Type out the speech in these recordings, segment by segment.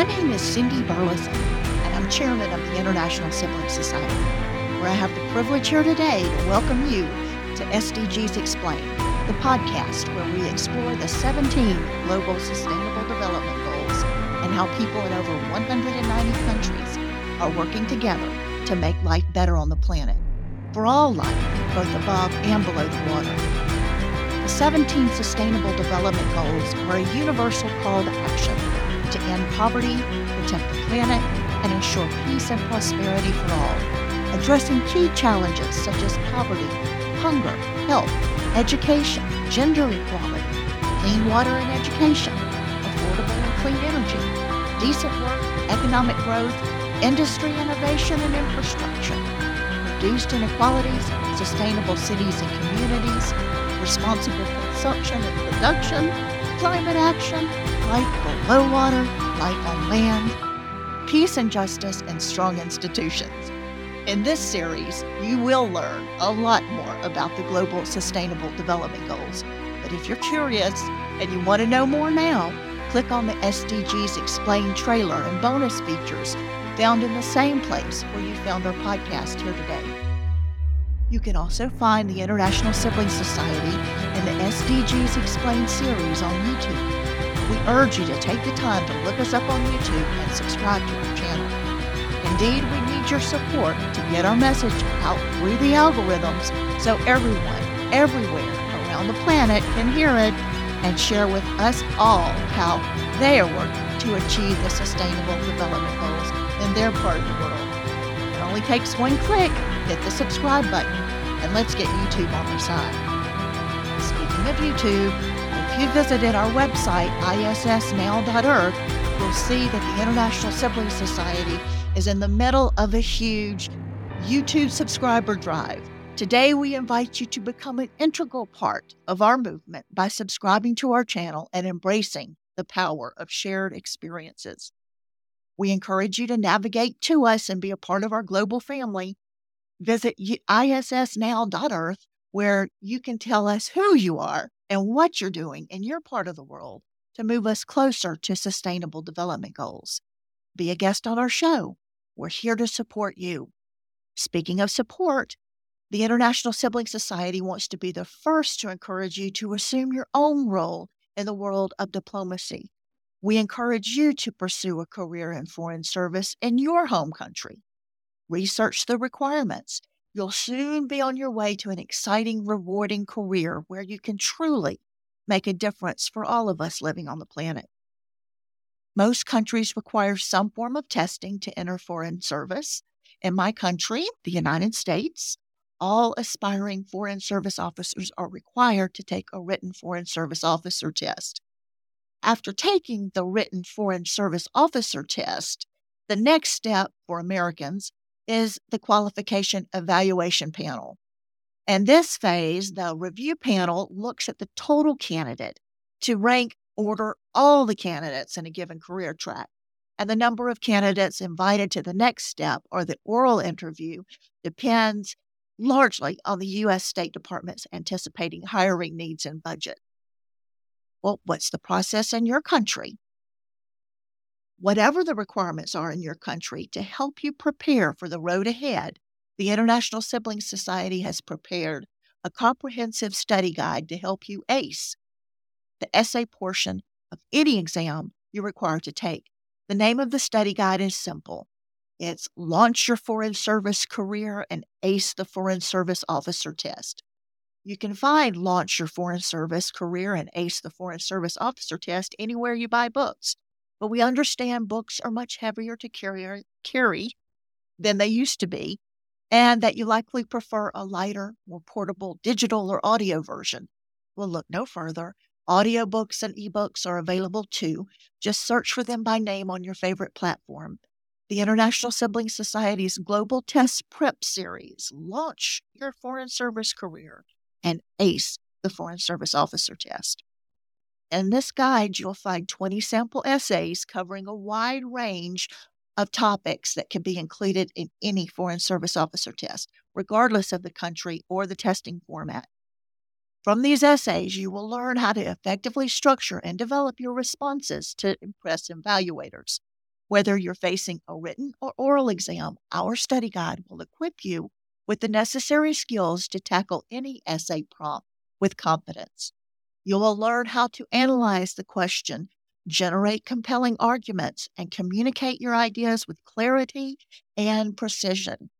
My name is Cindy Burleson, and I'm chairman of the International Sibling Society, where I have the privilege here today to welcome you to SDGs Explained, the podcast where we explore the 17 Global Sustainable Development Goals and how people in over 190 countries are working together to make life better on the planet, for all life, both above and below the water. The 17 Sustainable Development Goals are a universal call to action to end poverty, protect the planet, and ensure peace and prosperity for all, addressing key challenges such as poverty, hunger, health, education, gender equality, clean water and education, affordable and clean energy, decent work, economic growth, industry innovation and infrastructure, reduced inequalities, sustainable cities and communities, responsible consumption and production, climate action, life below water, life on land, peace and justice, and strong institutions. In this series, you will learn a lot more about the Global Sustainable Development Goals. But if you're curious and you want to know more now, click on the SDGs Explained trailer and bonus features found in the same place where you found our podcast here today. You can also find the International Sibling Society and the SDGs Explained series on YouTube we urge you to take the time to look us up on YouTube and subscribe to our channel. Indeed, we need your support to get our message out through the algorithms so everyone, everywhere around the planet can hear it and share with us all how they are working to achieve the Sustainable Development Goals in their part of the world. It only takes one click, hit the subscribe button, and let's get YouTube on our side. Speaking of YouTube, you visited our website, issnow.org, you'll see that the International Sibling Society is in the middle of a huge YouTube subscriber drive. Today, we invite you to become an integral part of our movement by subscribing to our channel and embracing the power of shared experiences. We encourage you to navigate to us and be a part of our global family. Visit issnow.earth, where you can tell us who you are and what you're doing in your part of the world to move us closer to sustainable development goals. Be a guest on our show. We're here to support you. Speaking of support, the International Sibling Society wants to be the first to encourage you to assume your own role in the world of diplomacy. We encourage you to pursue a career in foreign service in your home country. Research the requirements You'll soon be on your way to an exciting, rewarding career where you can truly make a difference for all of us living on the planet. Most countries require some form of testing to enter foreign service. In my country, the United States, all aspiring foreign service officers are required to take a written foreign service officer test. After taking the written foreign service officer test, the next step for Americans is the qualification evaluation panel. And this phase, the review panel looks at the total candidate to rank order all the candidates in a given career track. And the number of candidates invited to the next step or the oral interview depends largely on the U.S. State Department's anticipating hiring needs and budget. Well, what's the process in your country? Whatever the requirements are in your country to help you prepare for the road ahead, the International Sibling Society has prepared a comprehensive study guide to help you ace the essay portion of any exam you're required to take. The name of the study guide is simple it's Launch Your Foreign Service Career and Ace the Foreign Service Officer Test. You can find Launch Your Foreign Service Career and Ace the Foreign Service Officer Test anywhere you buy books but we understand books are much heavier to carry, carry than they used to be, and that you likely prefer a lighter, more portable digital or audio version. Well, look no further. Audiobooks and ebooks are available too. Just search for them by name on your favorite platform. The International Sibling Society's Global Test Prep Series launch your foreign service career and ACE the Foreign Service Officer Test. In this guide, you'll find 20 sample essays covering a wide range of topics that can be included in any Foreign Service Officer test, regardless of the country or the testing format. From these essays, you will learn how to effectively structure and develop your responses to impress evaluators. Whether you're facing a written or oral exam, our study guide will equip you with the necessary skills to tackle any essay prompt with confidence. You will learn how to analyze the question, generate compelling arguments, and communicate your ideas with clarity and precision.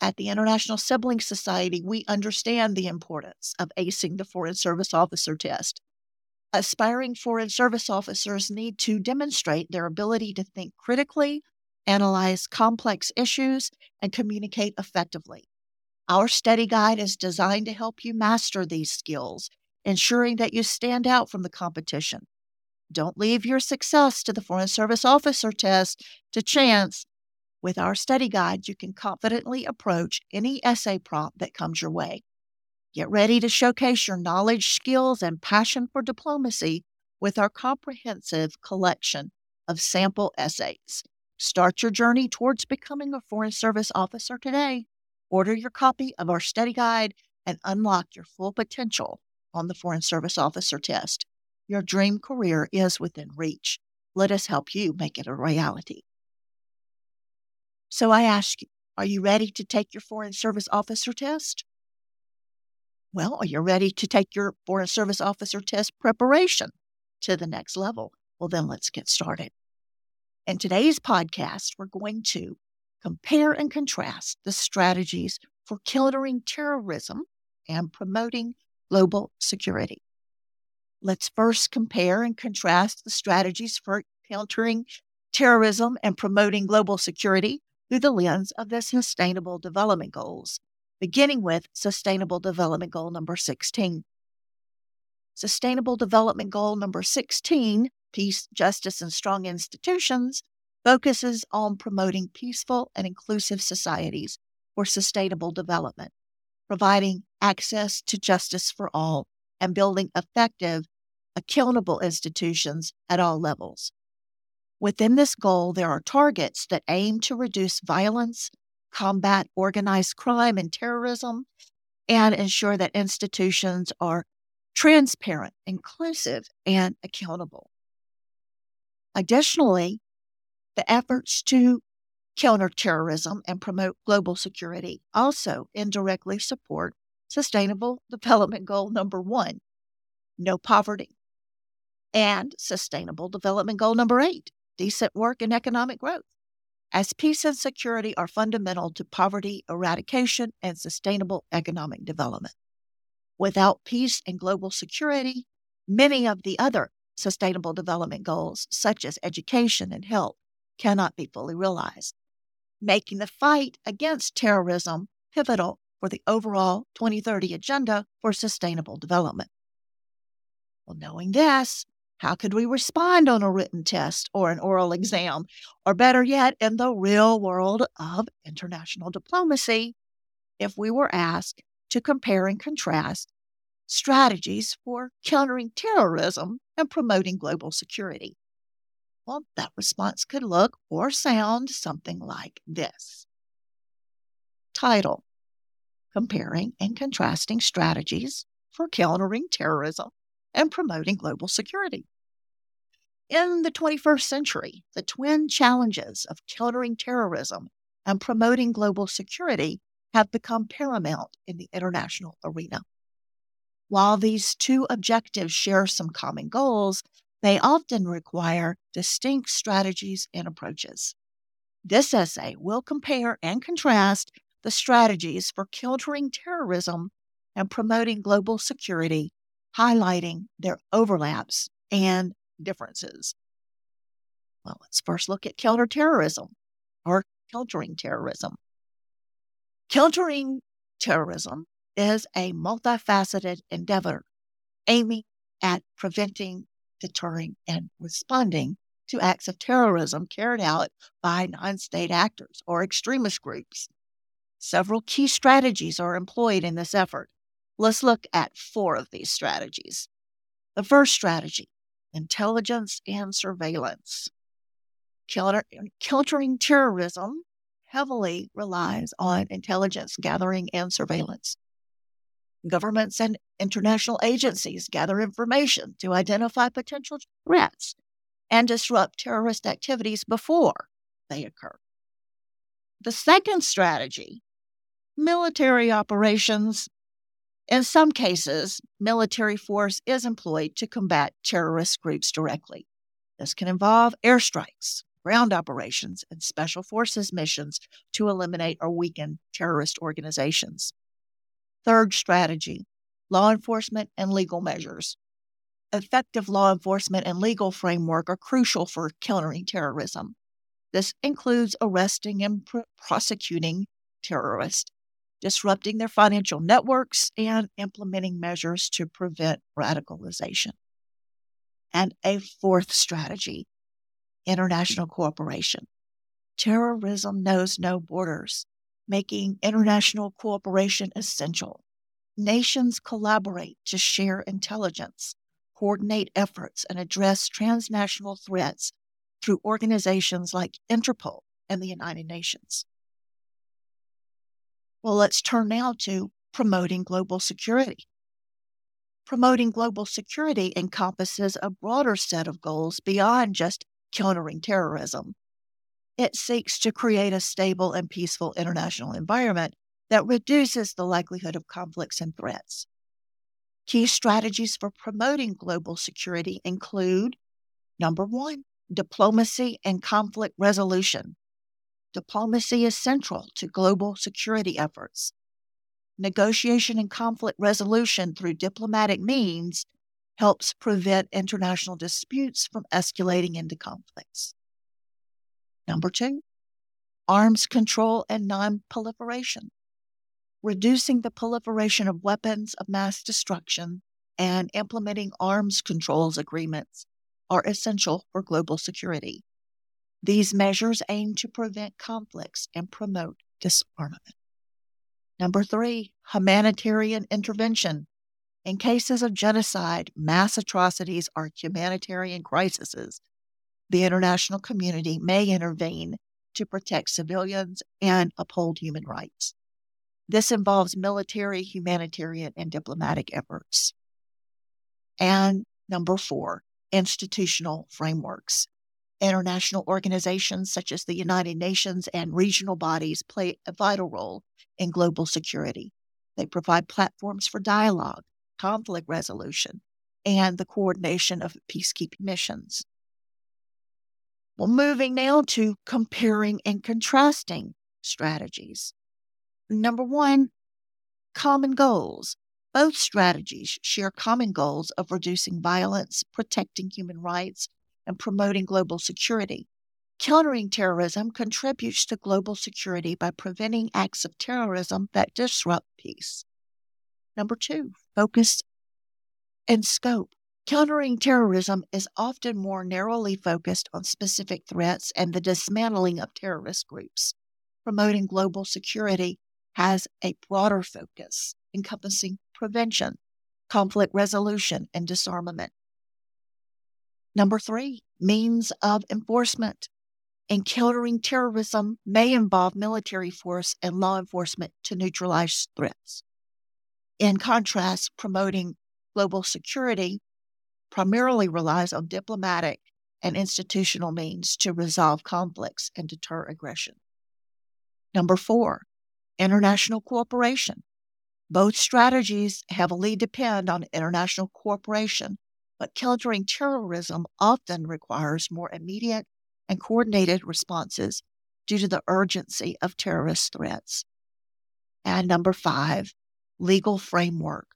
At the International Sibling Society, we understand the importance of acing the Foreign Service Officer test aspiring foreign service officers need to demonstrate their ability to think critically, analyze complex issues, and communicate effectively. Our study guide is designed to help you master these skills, ensuring that you stand out from the competition. Don't leave your success to the Foreign Service Officer test to chance. With our study guide, you can confidently approach any essay prompt that comes your way. Get ready to showcase your knowledge, skills, and passion for diplomacy with our comprehensive collection of sample essays. Start your journey towards becoming a Foreign Service officer today. Order your copy of our study guide and unlock your full potential on the Foreign Service Officer test. Your dream career is within reach. Let us help you make it a reality. So I ask you, are you ready to take your Foreign Service Officer test? Well, are you ready to take your Foreign Service Officer test preparation to the next level? Well, then let's get started. In today's podcast, we're going to compare and contrast the strategies for countering terrorism and promoting global security. Let's first compare and contrast the strategies for countering terrorism and promoting global security through the lens of the Sustainable Development Goals beginning with Sustainable Development Goal number 16. Sustainable Development Goal number 16, Peace, Justice, and Strong Institutions, focuses on promoting peaceful and inclusive societies for sustainable development, providing access to justice for all, and building effective, accountable institutions at all levels. Within this goal, there are targets that aim to reduce violence, combat organized crime and terrorism, and ensure that institutions are transparent, inclusive, and accountable. Additionally, the efforts to counter terrorism and promote global security also indirectly support Sustainable Development Goal number one no poverty, and Sustainable Development Goal number eight decent work and economic growth as peace and security are fundamental to poverty eradication and sustainable economic development. Without peace and global security, many of the other sustainable development goals, such as education and health, cannot be fully realized, making the fight against terrorism pivotal for the overall 2030 agenda for sustainable development. Well, knowing this, how could we respond on a written test or an oral exam? Or better yet, in the real world of international diplomacy, if we were asked to compare and contrast strategies for countering terrorism and promoting global security? Well, that response could look or sound something like this Title Comparing and Contrasting Strategies for Countering Terrorism and Promoting Global Security. In the 21st century, the twin challenges of countering terrorism and promoting global security have become paramount in the international arena. While these two objectives share some common goals, they often require distinct strategies and approaches. This essay will compare and contrast the strategies for countering terrorism and promoting global security, highlighting their overlaps and differences. Well, let's first look at counterterrorism or countering terrorism. Countering terrorism is a multifaceted endeavor aiming at preventing, deterring, and responding to acts of terrorism carried out by non state actors or extremist groups. Several key strategies are employed in this effort. Let's look at four of these strategies. The first strategy intelligence and surveillance. Counter, countering terrorism heavily relies on intelligence gathering and surveillance. Governments and international agencies gather information to identify potential threats and disrupt terrorist activities before they occur. The second strategy military operations. In some cases, military force is employed to combat terrorist groups directly. This can involve airstrikes, ground operations, and special forces missions to eliminate or weaken terrorist organizations. Third strategy law enforcement and legal measures. Effective law enforcement and legal framework are crucial for countering terrorism. This includes arresting and pr- prosecuting terrorists, disrupting their financial networks, and implementing measures to prevent radicalization. And a fourth strategy international cooperation. Terrorism knows no borders, making international cooperation essential. Nations collaborate to share intelligence, coordinate efforts, and address transnational threats through organizations like Interpol and the United Nations. Well, let's turn now to promoting global security. Promoting global security encompasses a broader set of goals beyond just countering terrorism. It seeks to create a stable and peaceful international environment that reduces the likelihood of conflicts and threats. Key strategies for promoting global security include number one, diplomacy and conflict resolution. Diplomacy is central to global security efforts. Negotiation and conflict resolution through diplomatic means helps prevent international disputes from escalating into conflicts. Number two, arms control and non-proliferation reducing the proliferation of weapons of mass destruction, and implementing arms controls agreements are essential for global security. These measures aim to prevent conflicts and promote disarmament. Number three, humanitarian intervention. In cases of genocide, mass atrocities, or humanitarian crises, the international community may intervene to protect civilians and uphold human rights. This involves military, humanitarian, and diplomatic efforts. And number four, institutional frameworks. International organizations such as the United Nations and regional bodies play a vital role in global security. They provide platforms for dialogue, conflict resolution, and the coordination of peacekeeping missions. Well, moving now to comparing and contrasting strategies. Number one, common goals. Both strategies share common goals of reducing violence, protecting human rights, and promoting global security. Countering terrorism contributes to global security by preventing acts of terrorism that disrupt peace. Number two, focus and scope. Countering terrorism is often more narrowly focused on specific threats and the dismantling of terrorist groups. Promoting global security has a broader focus encompassing prevention, conflict resolution, and disarmament. Number three, means of enforcement. Encountering terrorism may involve military force and law enforcement to neutralize threats. In contrast, promoting global security primarily relies on diplomatic and institutional means to resolve conflicts and deter aggression. Number four, international cooperation. Both strategies heavily depend on international cooperation, but countering terrorism often requires more immediate and coordinated responses due to the urgency of terrorist threats. And number five, legal framework.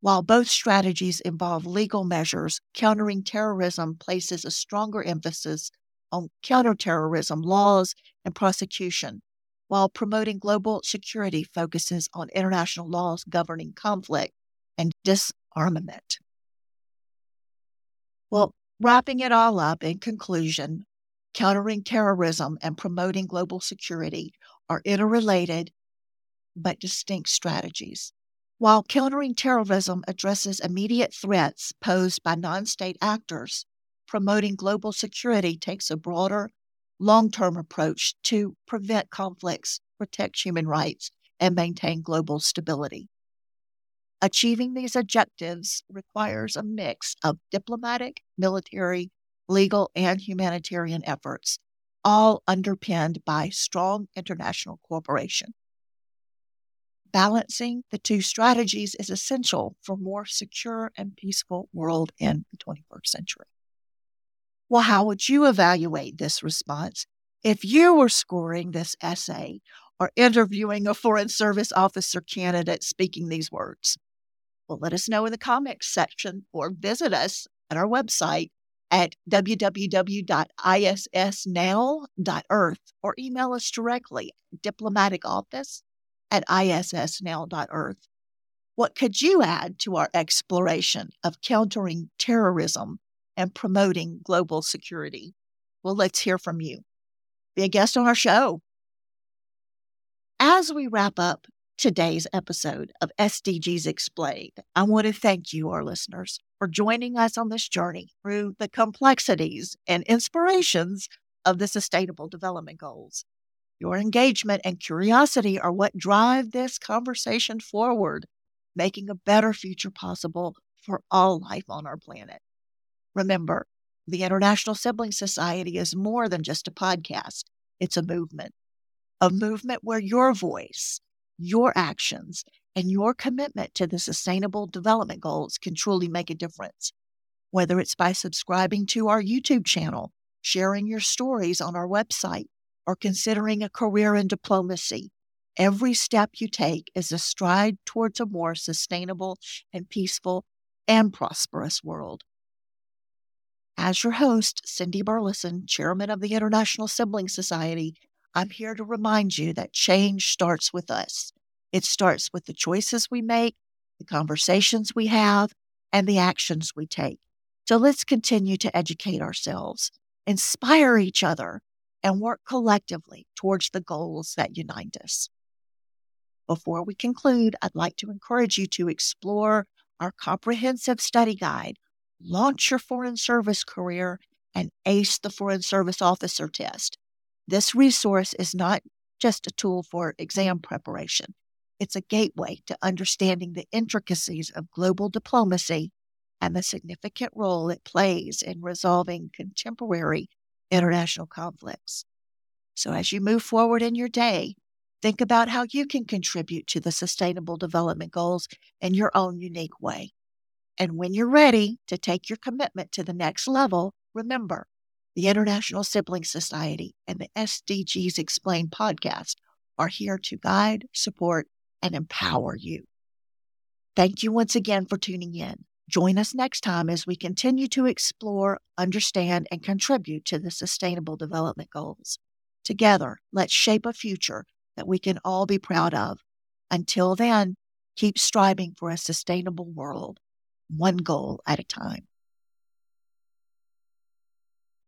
While both strategies involve legal measures, countering terrorism places a stronger emphasis on counterterrorism laws and prosecution while promoting global security focuses on international laws governing conflict and disarmament. Well, wrapping it all up in conclusion, countering terrorism and promoting global security are interrelated but distinct strategies. While countering terrorism addresses immediate threats posed by non state actors, promoting global security takes a broader long term approach to prevent conflicts, protect human rights, and maintain global stability. Achieving these objectives requires a mix of diplomatic, military, legal, and humanitarian efforts, all underpinned by strong international cooperation. Balancing the two strategies is essential for a more secure and peaceful world in the 21st century. Well, how would you evaluate this response if you were scoring this essay or interviewing a Foreign Service officer candidate speaking these words? Well, let us know in the comments section or visit us at our website at www.issnow.earth or email us directly at diplomaticoffice at issnow.earth. What could you add to our exploration of countering terrorism and promoting global security? Well, let's hear from you. Be a guest on our show. As we wrap up today's episode of SDGs Explained, I want to thank you, our listeners, for joining us on this journey through the complexities and inspirations of the Sustainable Development Goals. Your engagement and curiosity are what drive this conversation forward, making a better future possible for all life on our planet. Remember, the International Sibling Society is more than just a podcast, it's a movement. A movement where your voice, your actions, and your commitment to the Sustainable Development Goals can truly make a difference. Whether it's by subscribing to our YouTube channel, sharing your stories on our website, or considering a career in diplomacy, every step you take is a stride towards a more sustainable and peaceful and prosperous world. As your host, Cindy Burleson, chairman of the International Sibling Society, I'm here to remind you that change starts with us. It starts with the choices we make, the conversations we have, and the actions we take. So let's continue to educate ourselves, inspire each other, and work collectively towards the goals that unite us. Before we conclude, I'd like to encourage you to explore our comprehensive study guide launch your foreign service career, and ace the Foreign Service Officer test. This resource is not just a tool for exam preparation, it's a gateway to understanding the intricacies of global diplomacy and the significant role it plays in resolving contemporary international conflicts. So, as you move forward in your day, think about how you can contribute to the Sustainable Development Goals in your own unique way. And when you're ready to take your commitment to the next level, remember the International Sibling Society and the SDGs Explained podcast are here to guide, support, and empower you. Thank you once again for tuning in. Join us next time as we continue to explore, understand, and contribute to the Sustainable Development Goals. Together, let's shape a future that we can all be proud of. Until then, keep striving for a sustainable world one goal at a time.